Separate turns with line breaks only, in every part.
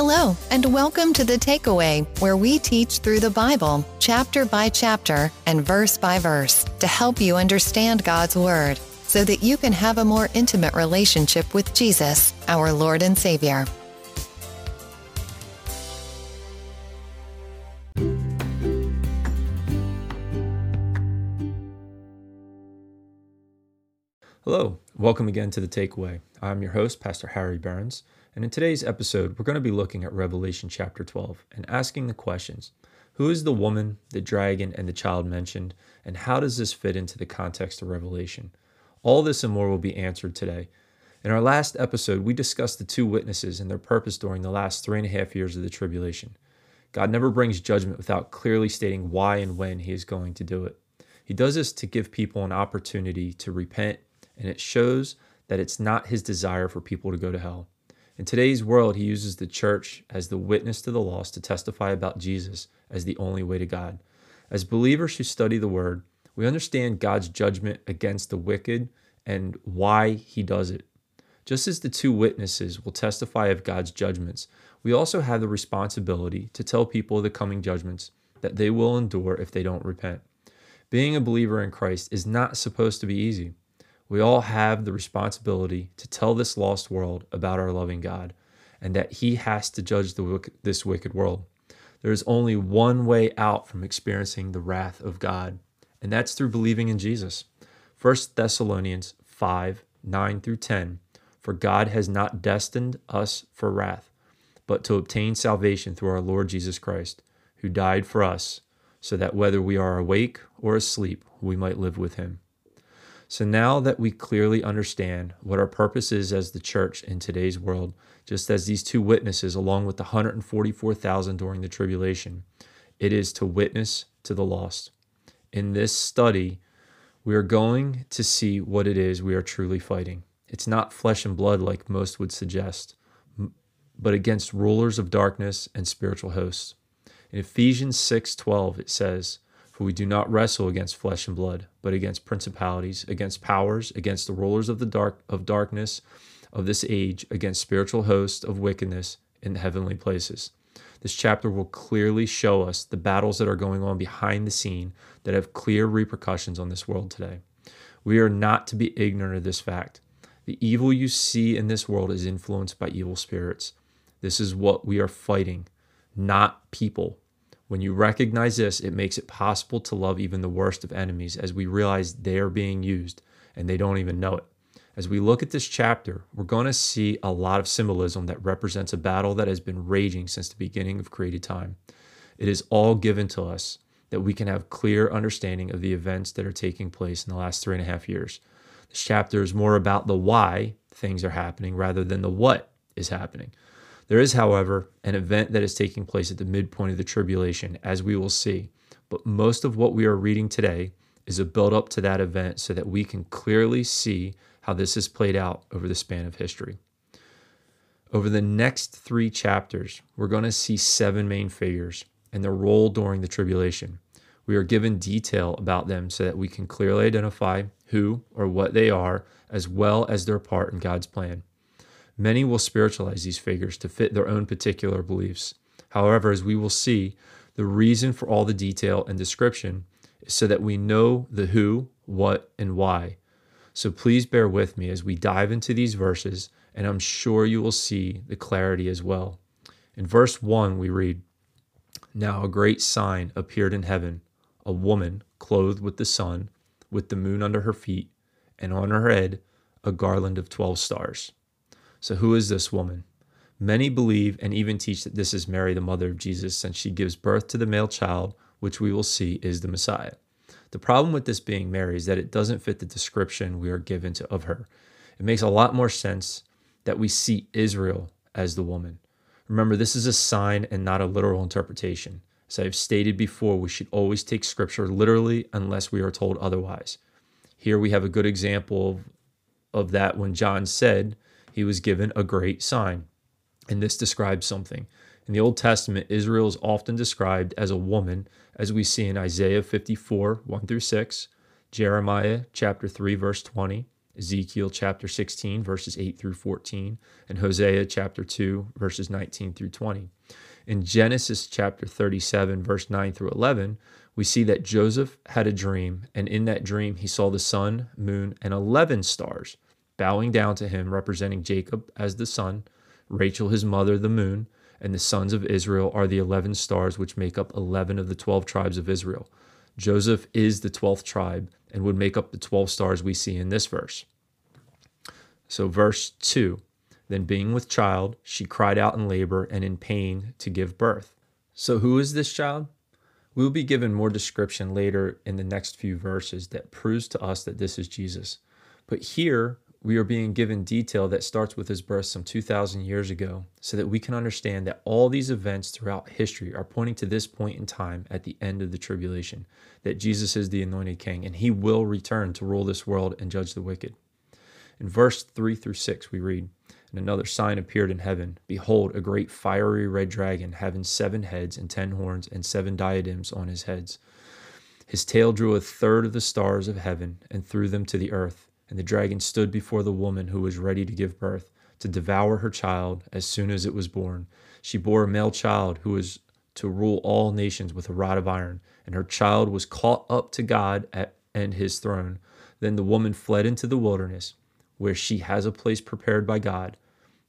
Hello, and welcome to The Takeaway, where we teach through the Bible, chapter by chapter and verse by verse, to help you understand God's Word so that you can have a more intimate relationship with Jesus, our Lord and Savior.
Hello, welcome again to The Takeaway. I'm your host, Pastor Harry Behrens, and in today's episode, we're going to be looking at Revelation chapter 12 and asking the questions Who is the woman, the dragon, and the child mentioned, and how does this fit into the context of Revelation? All this and more will be answered today. In our last episode, we discussed the two witnesses and their purpose during the last three and a half years of the tribulation. God never brings judgment without clearly stating why and when He is going to do it. He does this to give people an opportunity to repent and it shows that it's not his desire for people to go to hell. In today's world, he uses the church as the witness to the lost to testify about Jesus as the only way to God. As believers who study the word, we understand God's judgment against the wicked and why he does it. Just as the two witnesses will testify of God's judgments, we also have the responsibility to tell people the coming judgments that they will endure if they don't repent. Being a believer in Christ is not supposed to be easy. We all have the responsibility to tell this lost world about our loving God and that He has to judge the, this wicked world. There is only one way out from experiencing the wrath of God, and that's through believing in Jesus. 1 Thessalonians 5 9 through 10 For God has not destined us for wrath, but to obtain salvation through our Lord Jesus Christ, who died for us, so that whether we are awake or asleep, we might live with Him. So now that we clearly understand what our purpose is as the church in today's world, just as these two witnesses, along with the 144,000 during the tribulation, it is to witness to the lost. In this study, we are going to see what it is we are truly fighting. It's not flesh and blood like most would suggest, but against rulers of darkness and spiritual hosts. In Ephesians 6:12 it says, for we do not wrestle against flesh and blood, but against principalities, against powers, against the rulers of the dark of darkness of this age, against spiritual hosts of wickedness in the heavenly places. This chapter will clearly show us the battles that are going on behind the scene that have clear repercussions on this world today. We are not to be ignorant of this fact. The evil you see in this world is influenced by evil spirits. This is what we are fighting, not people. When you recognize this, it makes it possible to love even the worst of enemies as we realize they are being used and they don't even know it. As we look at this chapter, we're going to see a lot of symbolism that represents a battle that has been raging since the beginning of created time. It is all given to us that we can have clear understanding of the events that are taking place in the last three and a half years. This chapter is more about the why things are happening rather than the what is happening. There is, however, an event that is taking place at the midpoint of the tribulation, as we will see. But most of what we are reading today is a build up to that event so that we can clearly see how this has played out over the span of history. Over the next three chapters, we're going to see seven main figures and their role during the tribulation. We are given detail about them so that we can clearly identify who or what they are, as well as their part in God's plan. Many will spiritualize these figures to fit their own particular beliefs. However, as we will see, the reason for all the detail and description is so that we know the who, what, and why. So please bear with me as we dive into these verses, and I'm sure you will see the clarity as well. In verse 1, we read Now a great sign appeared in heaven a woman clothed with the sun, with the moon under her feet, and on her head a garland of 12 stars. So, who is this woman? Many believe and even teach that this is Mary, the mother of Jesus, since she gives birth to the male child, which we will see is the Messiah. The problem with this being Mary is that it doesn't fit the description we are given to, of her. It makes a lot more sense that we see Israel as the woman. Remember, this is a sign and not a literal interpretation. As I've stated before, we should always take scripture literally unless we are told otherwise. Here we have a good example of, of that when John said, he was given a great sign. And this describes something. In the Old Testament, Israel is often described as a woman, as we see in Isaiah 54, 1 through 6, Jeremiah chapter 3, verse 20, Ezekiel chapter 16, verses 8 through 14, and Hosea chapter 2, verses 19 through 20. In Genesis chapter 37, verse 9 through 11, we see that Joseph had a dream, and in that dream he saw the sun, moon, and 11 stars bowing down to him, representing Jacob as the sun, Rachel his mother, the moon, and the sons of Israel are the 11 stars which make up 11 of the 12 tribes of Israel. Joseph is the 12th tribe and would make up the 12 stars we see in this verse. So, verse 2 Then being with child, she cried out in labor and in pain to give birth. So, who is this child? We will be given more description later in the next few verses that proves to us that this is Jesus. But here, we are being given detail that starts with his birth some 2,000 years ago so that we can understand that all these events throughout history are pointing to this point in time at the end of the tribulation, that Jesus is the anointed king and he will return to rule this world and judge the wicked. In verse 3 through 6, we read, And another sign appeared in heaven. Behold, a great fiery red dragon, having seven heads and ten horns and seven diadems on his heads. His tail drew a third of the stars of heaven and threw them to the earth and the dragon stood before the woman who was ready to give birth, to devour her child as soon as it was born. She bore a male child who was to rule all nations with a rod of iron, and her child was caught up to God at, and his throne. Then the woman fled into the wilderness, where she has a place prepared by God,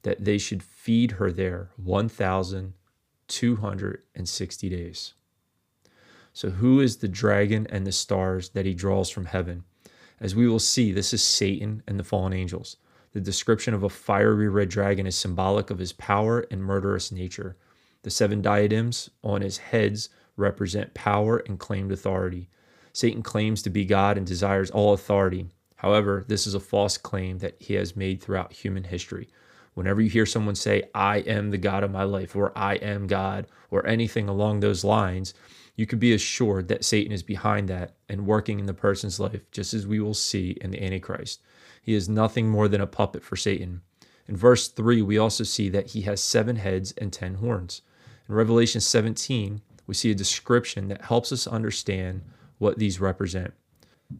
that they should feed her there 1,260 days. So, who is the dragon and the stars that he draws from heaven? As we will see, this is Satan and the fallen angels. The description of a fiery red dragon is symbolic of his power and murderous nature. The seven diadems on his heads represent power and claimed authority. Satan claims to be God and desires all authority. However, this is a false claim that he has made throughout human history. Whenever you hear someone say, I am the God of my life, or I am God, or anything along those lines, you could be assured that Satan is behind that and working in the person's life, just as we will see in the Antichrist. He is nothing more than a puppet for Satan. In verse 3, we also see that he has seven heads and ten horns. In Revelation 17, we see a description that helps us understand what these represent.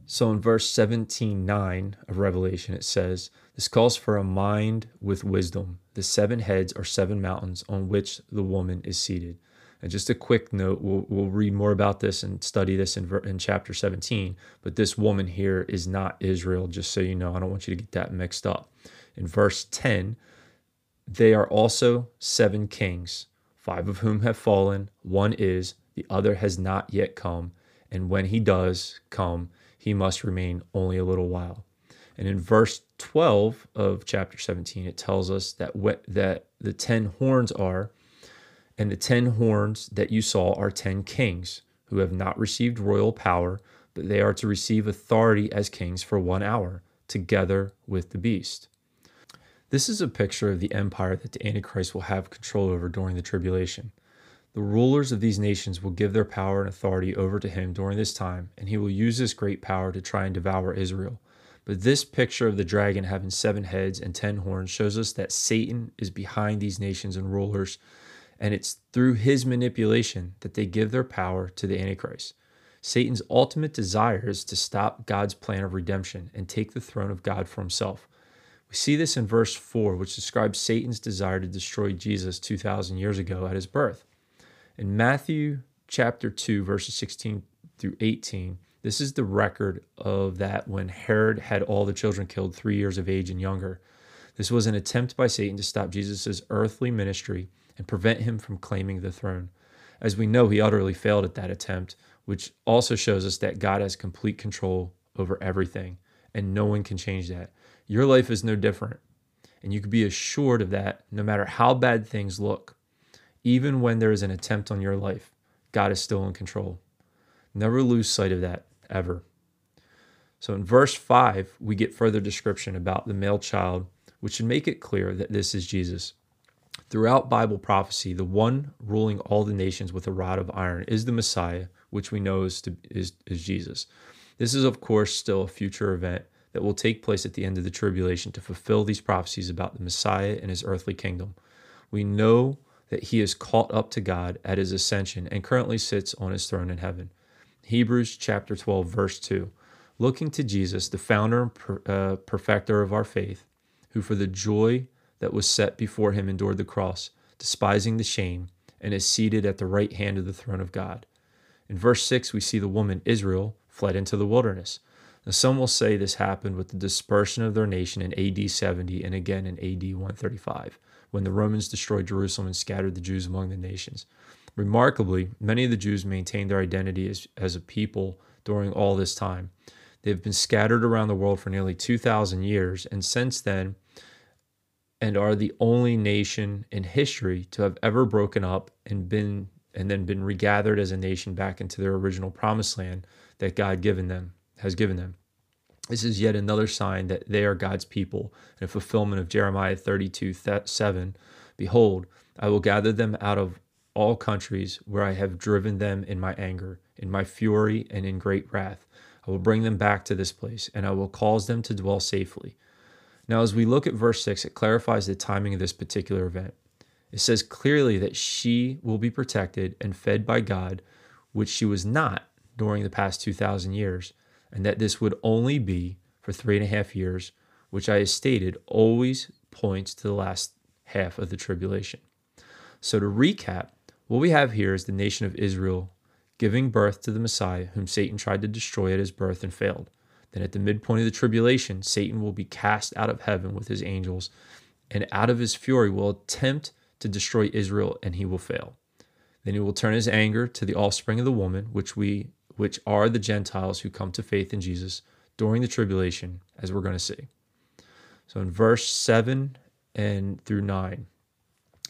So in verse 17 9 of Revelation, it says, This calls for a mind with wisdom. The seven heads are seven mountains on which the woman is seated. And just a quick note, we'll, we'll read more about this and study this in, in chapter 17. But this woman here is not Israel, just so you know. I don't want you to get that mixed up. In verse 10, they are also seven kings, five of whom have fallen. One is, the other has not yet come. And when he does come, he must remain only a little while. And in verse 12 of chapter 17, it tells us that, what, that the ten horns are and the ten horns that you saw are ten kings who have not received royal power, but they are to receive authority as kings for one hour, together with the beast. This is a picture of the empire that the Antichrist will have control over during the tribulation. The rulers of these nations will give their power and authority over to him during this time, and he will use this great power to try and devour Israel. But this picture of the dragon having seven heads and ten horns shows us that Satan is behind these nations and rulers and it's through his manipulation that they give their power to the Antichrist. Satan's ultimate desire is to stop God's plan of redemption and take the throne of God for himself. We see this in verse 4, which describes Satan's desire to destroy Jesus 2,000 years ago at his birth. In Matthew chapter 2, verses 16 through 18, this is the record of that when Herod had all the children killed three years of age and younger. This was an attempt by Satan to stop Jesus' earthly ministry and prevent him from claiming the throne. As we know, he utterly failed at that attempt, which also shows us that God has complete control over everything, and no one can change that. Your life is no different, and you can be assured of that no matter how bad things look. Even when there is an attempt on your life, God is still in control. Never lose sight of that, ever. So in verse 5, we get further description about the male child, which should make it clear that this is Jesus. Throughout Bible prophecy, the one ruling all the nations with a rod of iron is the Messiah, which we know is, to, is, is Jesus. This is, of course, still a future event that will take place at the end of the tribulation to fulfill these prophecies about the Messiah and his earthly kingdom. We know that he is caught up to God at his ascension and currently sits on his throne in heaven. Hebrews chapter 12 verse 2. looking to Jesus, the founder and per, uh, perfecter of our faith, who for the joy that was set before him endured the cross, despising the shame, and is seated at the right hand of the throne of God. In verse 6, we see the woman Israel fled into the wilderness. Now, some will say this happened with the dispersion of their nation in AD 70 and again in AD 135, when the Romans destroyed Jerusalem and scattered the Jews among the nations. Remarkably, many of the Jews maintained their identity as, as a people during all this time. They have been scattered around the world for nearly 2,000 years, and since then, and are the only nation in history to have ever broken up and been and then been regathered as a nation back into their original promised land that God given them has given them. This is yet another sign that they are God's people and a fulfillment of Jeremiah 32 7. Behold, I will gather them out of all countries where I have driven them in my anger, in my fury, and in great wrath. I will bring them back to this place, and I will cause them to dwell safely. Now, as we look at verse 6, it clarifies the timing of this particular event. It says clearly that she will be protected and fed by God, which she was not during the past 2,000 years, and that this would only be for three and a half years, which I have stated always points to the last half of the tribulation. So, to recap, what we have here is the nation of Israel giving birth to the Messiah, whom Satan tried to destroy at his birth and failed. Then, at the midpoint of the tribulation, Satan will be cast out of heaven with his angels, and out of his fury will attempt to destroy Israel, and he will fail. Then he will turn his anger to the offspring of the woman, which we which are the Gentiles who come to faith in Jesus during the tribulation, as we're going to see. So in verse 7 and through 9,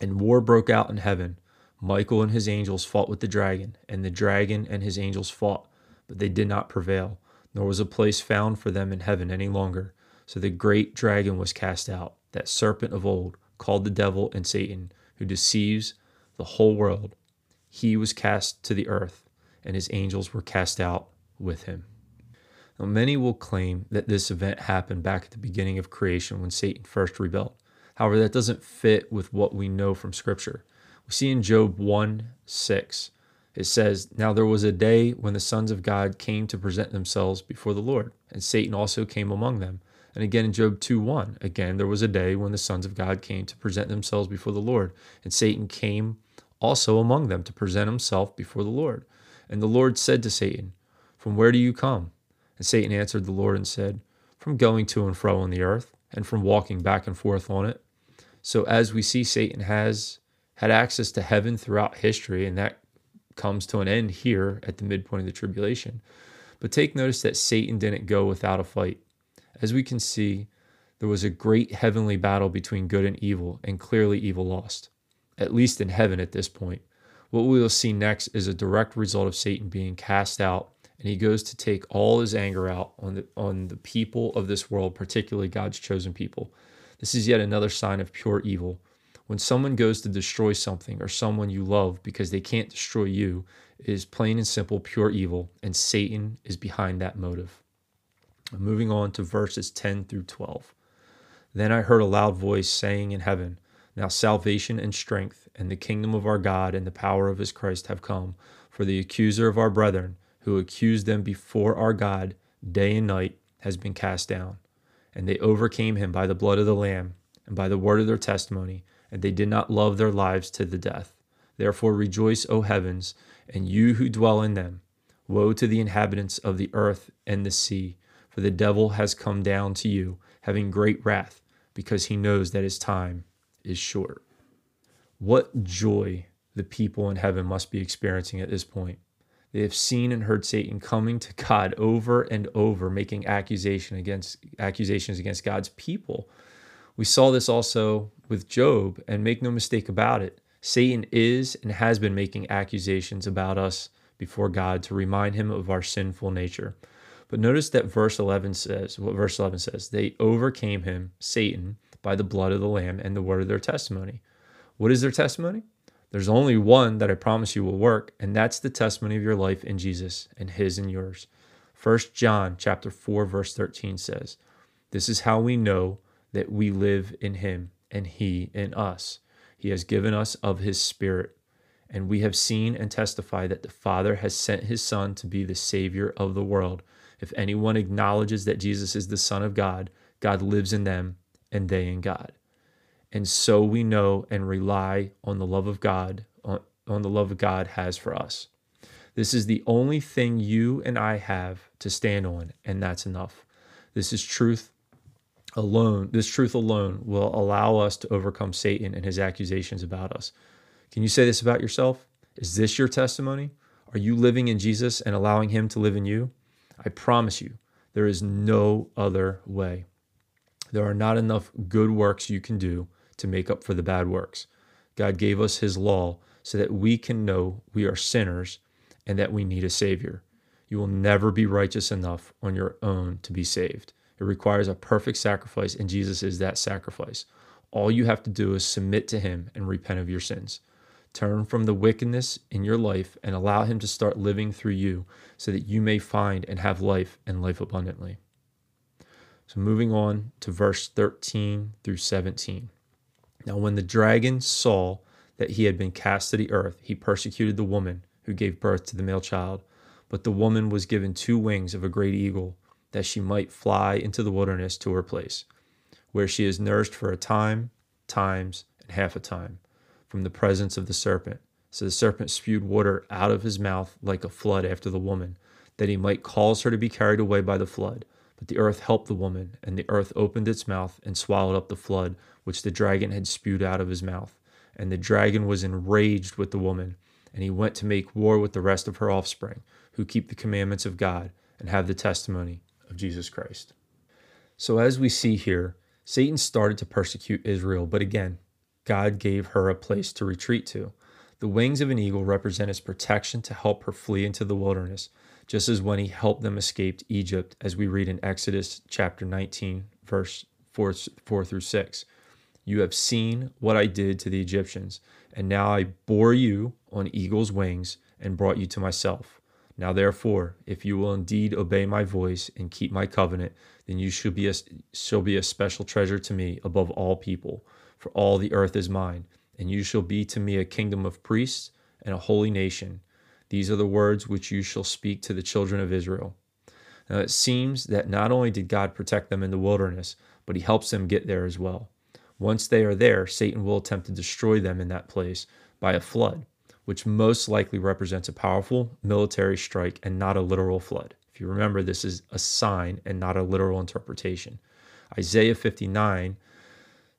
and war broke out in heaven Michael and his angels fought with the dragon, and the dragon and his angels fought, but they did not prevail, nor was a place found for them in heaven any longer. So the great dragon was cast out, that serpent of old, called the devil and Satan, who deceives the whole world. He was cast to the earth, and his angels were cast out with him. Now, many will claim that this event happened back at the beginning of creation when Satan first rebelled. However, that doesn't fit with what we know from Scripture. We see in Job 1 6, it says, Now there was a day when the sons of God came to present themselves before the Lord, and Satan also came among them. And again in Job 2 1, again there was a day when the sons of God came to present themselves before the Lord, and Satan came also among them to present himself before the Lord. And the Lord said to Satan, From where do you come? And Satan answered the Lord and said, From going to and fro on the earth, and from walking back and forth on it. So as we see, Satan has had access to heaven throughout history, and that comes to an end here at the midpoint of the tribulation. But take notice that Satan didn't go without a fight. As we can see, there was a great heavenly battle between good and evil, and clearly evil lost, at least in heaven at this point. What we will see next is a direct result of Satan being cast out, and he goes to take all his anger out on the, on the people of this world, particularly God's chosen people. This is yet another sign of pure evil, when someone goes to destroy something or someone you love because they can't destroy you, it is plain and simple pure evil, and Satan is behind that motive. Moving on to verses 10 through 12. Then I heard a loud voice saying in heaven, Now salvation and strength, and the kingdom of our God and the power of his Christ have come. For the accuser of our brethren, who accused them before our God day and night, has been cast down. And they overcame him by the blood of the Lamb and by the word of their testimony and they did not love their lives to the death. Therefore rejoice, O heavens, and you who dwell in them. Woe to the inhabitants of the earth and the sea, for the devil has come down to you, having great wrath, because he knows that his time is short. What joy the people in heaven must be experiencing at this point. They have seen and heard Satan coming to God over and over, making accusation against accusations against God's people. We saw this also with Job, and make no mistake about it, Satan is and has been making accusations about us before God to remind him of our sinful nature. But notice that verse 11 says, what verse 11 says, they overcame him, Satan, by the blood of the Lamb and the word of their testimony. What is their testimony? There's only one that I promise you will work, and that's the testimony of your life in Jesus and his and yours. 1 John chapter 4 verse 13 says, "This is how we know that we live in him and he in us. He has given us of his Spirit. And we have seen and testified that the Father has sent his Son to be the Savior of the world. If anyone acknowledges that Jesus is the Son of God, God lives in them and they in God. And so we know and rely on the love of God, on, on the love God has for us. This is the only thing you and I have to stand on, and that's enough. This is truth alone. This truth alone will allow us to overcome Satan and his accusations about us. Can you say this about yourself? Is this your testimony? Are you living in Jesus and allowing him to live in you? I promise you, there is no other way. There are not enough good works you can do to make up for the bad works. God gave us his law so that we can know we are sinners and that we need a Savior. You will never be righteous enough on your own to be saved. It requires a perfect sacrifice, and Jesus is that sacrifice. All you have to do is submit to Him and repent of your sins. Turn from the wickedness in your life and allow Him to start living through you so that you may find and have life and life abundantly. So, moving on to verse 13 through 17. Now, when the dragon saw that he had been cast to the earth, he persecuted the woman who gave birth to the male child. But the woman was given two wings of a great eagle, that she might fly into the wilderness to her place, where she is nourished for a time, times, and half a time, from the presence of the serpent. So the serpent spewed water out of his mouth like a flood after the woman, that he might cause her to be carried away by the flood. But the earth helped the woman, and the earth opened its mouth and swallowed up the flood which the dragon had spewed out of his mouth. And the dragon was enraged with the woman and he went to make war with the rest of her offspring, who keep the commandments of God and have the testimony of Jesus Christ. So, as we see here, Satan started to persecute Israel, but again, God gave her a place to retreat to. The wings of an eagle represent his protection to help her flee into the wilderness, just as when he helped them escape Egypt, as we read in Exodus chapter 19, verse 4, 4 through 6. You have seen what I did to the Egyptians, and now I bore you on eagle's wings and brought you to myself. Now, therefore, if you will indeed obey my voice and keep my covenant, then you shall be a, shall be a special treasure to me above all people, for all the earth is mine, and you shall be to me a kingdom of priests and a holy nation. These are the words which you shall speak to the children of Israel. Now, it seems that not only did God protect them in the wilderness, but he helps them get there as well. Once they are there, Satan will attempt to destroy them in that place by a flood, which most likely represents a powerful military strike and not a literal flood. If you remember, this is a sign and not a literal interpretation. Isaiah 59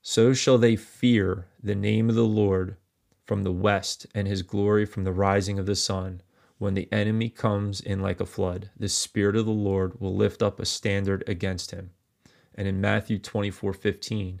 So shall they fear the name of the Lord from the west and his glory from the rising of the sun. When the enemy comes in like a flood, the Spirit of the Lord will lift up a standard against him. And in Matthew 24 15,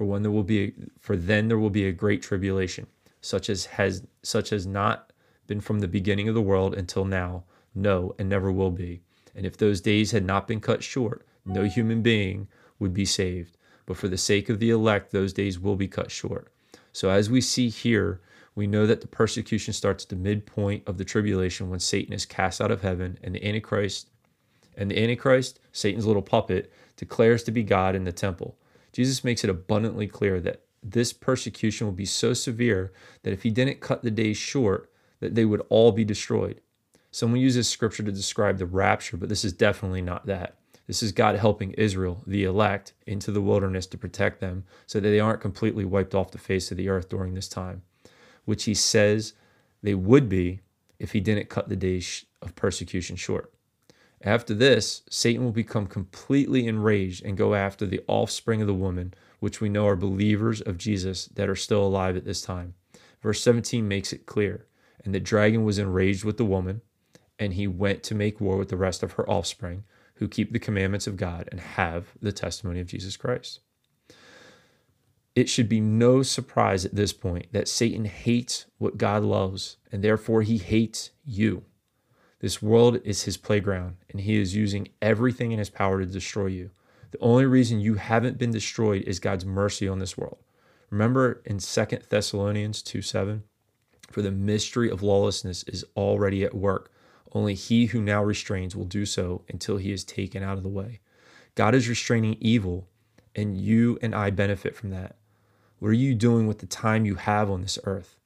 for when there will be a, for then there will be a great tribulation such as has such as not been from the beginning of the world until now no and never will be. And if those days had not been cut short no human being would be saved. But for the sake of the elect those days will be cut short. So as we see here we know that the persecution starts at the midpoint of the tribulation when Satan is cast out of heaven and the Antichrist and the Antichrist, Satan's little puppet, declares to be God in the temple. Jesus makes it abundantly clear that this persecution will be so severe that if he didn't cut the days short, that they would all be destroyed. Someone uses scripture to describe the rapture, but this is definitely not that. This is God helping Israel, the elect, into the wilderness to protect them so that they aren't completely wiped off the face of the earth during this time, which he says they would be if he didn't cut the days of persecution short. After this, Satan will become completely enraged and go after the offspring of the woman, which we know are believers of Jesus that are still alive at this time. Verse 17 makes it clear. And the dragon was enraged with the woman, and he went to make war with the rest of her offspring, who keep the commandments of God and have the testimony of Jesus Christ. It should be no surprise at this point that Satan hates what God loves, and therefore he hates you. This world is his playground, and he is using everything in his power to destroy you. The only reason you haven't been destroyed is God's mercy on this world. Remember in 2 Thessalonians 2 7, for the mystery of lawlessness is already at work. Only he who now restrains will do so until he is taken out of the way. God is restraining evil, and you and I benefit from that. What are you doing with the time you have on this earth?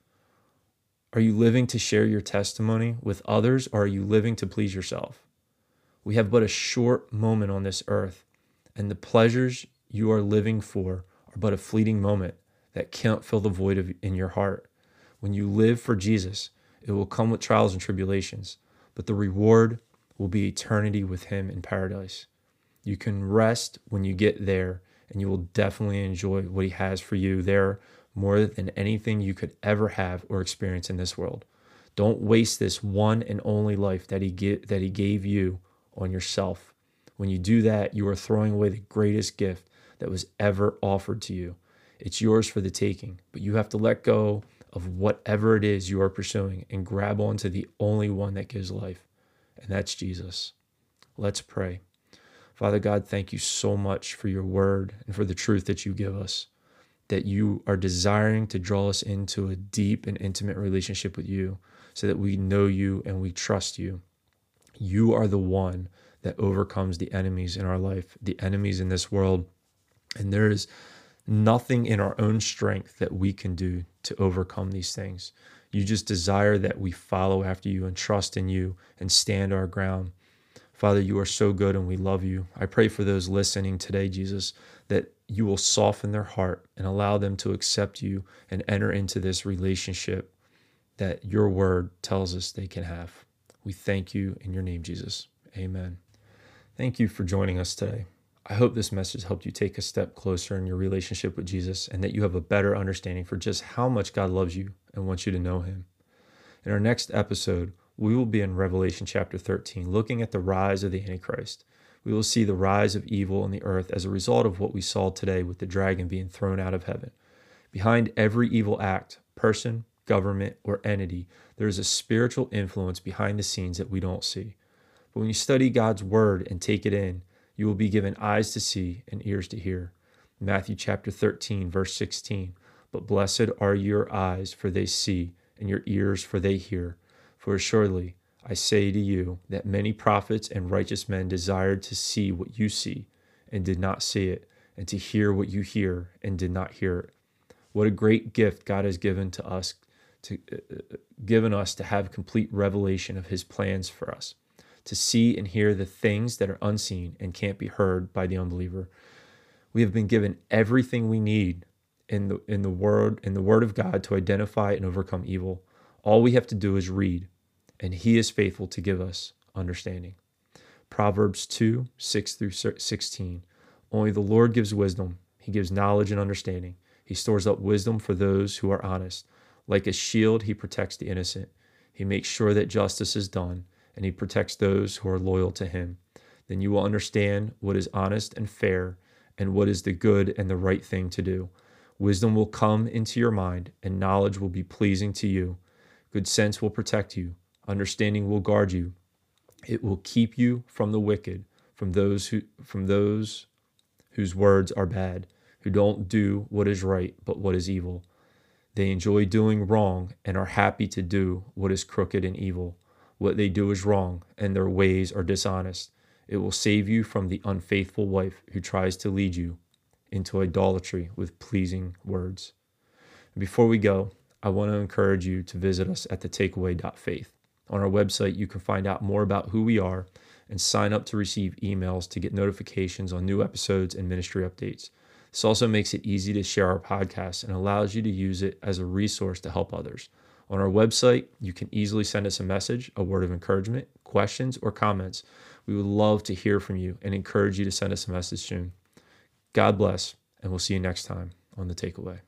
Are you living to share your testimony with others, or are you living to please yourself? We have but a short moment on this earth, and the pleasures you are living for are but a fleeting moment that can't fill the void of, in your heart. When you live for Jesus, it will come with trials and tribulations, but the reward will be eternity with Him in paradise. You can rest when you get there, and you will definitely enjoy what He has for you there more than anything you could ever have or experience in this world. Don't waste this one and only life that He, get, that he gave you on yourself. When you do that, you are throwing away the greatest gift that was ever offered to you. It's yours for the taking, but you have to let go of whatever it is you are pursuing and grab onto the only one that gives life, and that's Jesus. Let's pray. Father God, thank you so much for your word and for the truth that you give us, that you are desiring to draw us into a deep and intimate relationship with you so that we know you and we trust you. You are the one that overcomes the enemies in our life, the enemies in this world. And there is nothing in our own strength that we can do to overcome these things. You just desire that we follow after you and trust in you and stand our ground. Father, you are so good and we love you. I pray for those listening today, Jesus, that you will soften their heart and allow them to accept you and enter into this relationship that your word tells us they can have. We thank you in your name, Jesus. Amen. Thank you for joining us today. I hope this message helped you take a step closer in your relationship with Jesus and that you have a better understanding for just how much God loves you and wants you to know Him. In our next episode, we will be in Revelation chapter 13, looking at the rise of the Antichrist. We will see the rise of evil in the earth as a result of what we saw today with the dragon being thrown out of heaven. Behind every evil act, person, government, or entity, there is a spiritual influence behind the scenes that we don't see. But when you study God's word and take it in, you will be given eyes to see and ears to hear. Matthew chapter 13, verse 16. But blessed are your eyes, for they see, and your ears, for they hear. For assuredly, I say to you that many prophets and righteous men desired to see what you see, and did not see it, and to hear what you hear, and did not hear it. What a great gift God has given to us, to, uh, uh given us to have complete revelation of His plans for us to see and hear the things that are unseen and can't be heard by the unbeliever. We have been given everything we need in the in the word in the word of God to identify and overcome evil. All we have to do is read, and he is faithful to give us understanding. Proverbs 2, 6 through 16. Only the Lord gives wisdom. He gives knowledge and understanding. He stores up wisdom for those who are honest. Like a shield, he protects the innocent. He makes sure that justice is done and he protects those who are loyal to him. Then you will understand what is honest and fair and what is the good and the right thing to do. Wisdom will come into your mind, and knowledge will be pleasing to you. Good sense will protect you, understanding will guard you. It will keep you from the wicked, from those who from those whose words are bad, who don't do what is right but what is evil. They enjoy doing wrong and are happy to do what is crooked and evil. What they do is wrong, and their ways are dishonest. It will save you from the unfaithful wife who tries to lead you into idolatry with pleasing words. Before we go, I want to encourage you to visit us at thetakeaway.faith. On our website, you can find out more about who we are and sign up to receive emails to get notifications on new episodes and ministry updates. This also makes it easy to share our podcast and allows you to use it as a resource to help others. On our website, you can easily send us a message, a word of encouragement, questions, or comments. We would love to hear from you and encourage you to send us a message soon. God bless, and we'll see you next time on The Takeaway.